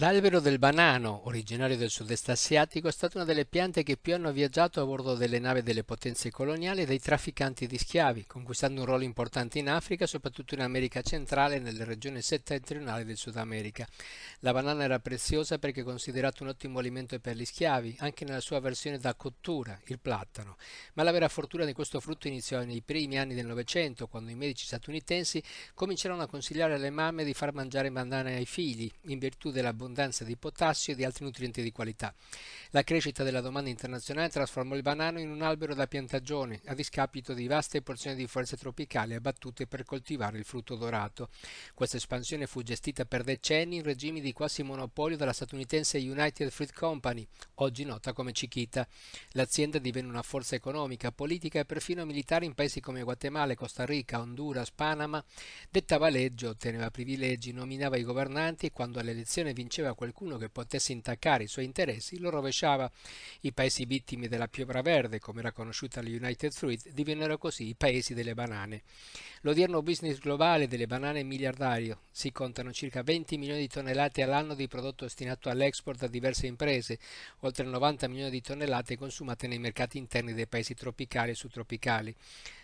L'albero del banano, originario del sud-est asiatico, è stata una delle piante che più hanno viaggiato a bordo delle navi delle potenze coloniali e dei trafficanti di schiavi, conquistando un ruolo importante in Africa, soprattutto in America centrale e nelle regioni settentrionali del Sud America. La banana era preziosa perché considerata un ottimo alimento per gli schiavi, anche nella sua versione da cottura, il platano. Ma la vera fortuna di questo frutto iniziò nei primi anni del Novecento, quando i medici statunitensi cominciarono a consigliare alle mamme di far mangiare banane ai figli, in virtù dell'abbondanza abbondanza di potassio e di altri nutrienti di qualità. La crescita della domanda internazionale trasformò il banano in un albero da piantagione, a discapito di vaste porzioni di foreste tropicali abbattute per coltivare il frutto dorato. Questa espansione fu gestita per decenni in regimi di quasi monopolio dalla statunitense United Fruit Company, oggi nota come Chiquita. L'azienda divenne una forza economica, politica e perfino militare in paesi come Guatemala, Costa Rica, Honduras, Panama. Dettava legge, otteneva privilegi, nominava i governanti e quando all'elezione vinceva qualcuno che potesse intaccare i suoi interessi, lo rovesciava. I paesi vittime della piovra verde, come era conosciuta l'United Fruit, divennero così i paesi delle banane. L'odierno business globale delle banane è miliardario. Si contano circa 20 milioni di tonnellate all'anno di prodotto destinato all'export a diverse imprese, oltre 90 milioni di tonnellate consumate nei mercati interni dei paesi tropicali e subtropicali.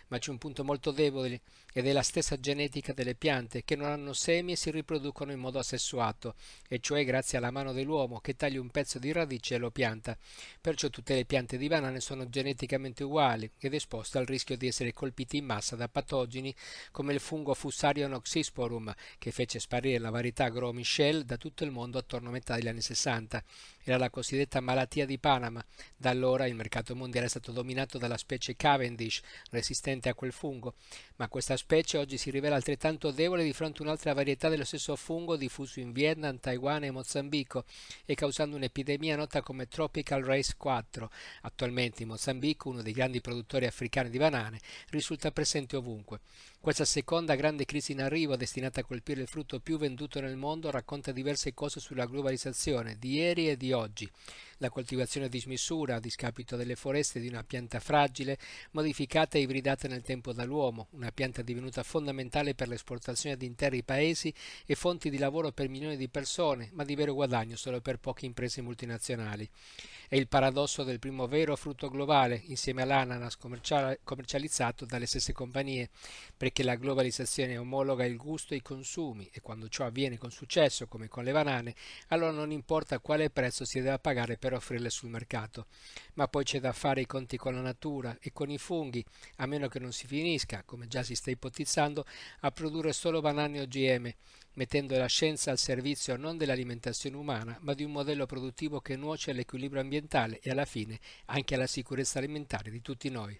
Ma c'è un punto molto debole ed è la stessa genetica delle piante che non hanno semi e si riproducono in modo assessuato, e cioè grazie alla mano dell'uomo che taglia un pezzo di radice e lo pianta. Perciò tutte le piante di banane sono geneticamente uguali ed esposte al rischio di essere colpite in massa da patogeni come il fungo Fusarion oxysporum che fece sparire la varietà Gros Michel da tutto il mondo attorno a metà degli anni 60. Era la cosiddetta malattia di Panama. Da allora il mercato mondiale è stato dominato dalla specie Cavendish, resistente a quel fungo, ma questa specie oggi si rivela altrettanto debole di fronte a un'altra varietà dello stesso fungo diffuso in Vietnam, Taiwan e Mozambico e causando un'epidemia nota come Tropical Race 4. Attualmente in Mozambico, uno dei grandi produttori africani di banane, risulta presente ovunque. Questa seconda grande crisi in arrivo, destinata a colpire il frutto più venduto nel mondo, racconta diverse cose sulla globalizzazione di ieri e di oggi. La coltivazione a dismisura, a discapito delle foreste di una pianta fragile, modificata e ibridata nel tempo dall'uomo, una pianta divenuta fondamentale per l'esportazione di interi paesi e fonti di lavoro per milioni di persone, ma di vero guadagno solo per poche imprese multinazionali. È il paradosso del primo vero frutto globale, insieme all'ananas commercializzato dalle stesse compagnie, perché la globalizzazione omologa il gusto e i consumi e quando ciò avviene con successo, come con le banane, allora non importa quale prezzo si deve pagare per offrirle sul mercato. Ma poi c'è da fare i conti con la natura e con i funghi, a meno che non si finisca, come già si sta ipotizzando, a produrre solo banane OGM, mettendo la scienza al servizio non dell'alimentazione umana, ma di un modello produttivo che nuoce all'equilibrio ambientale e alla fine anche alla sicurezza alimentare di tutti noi.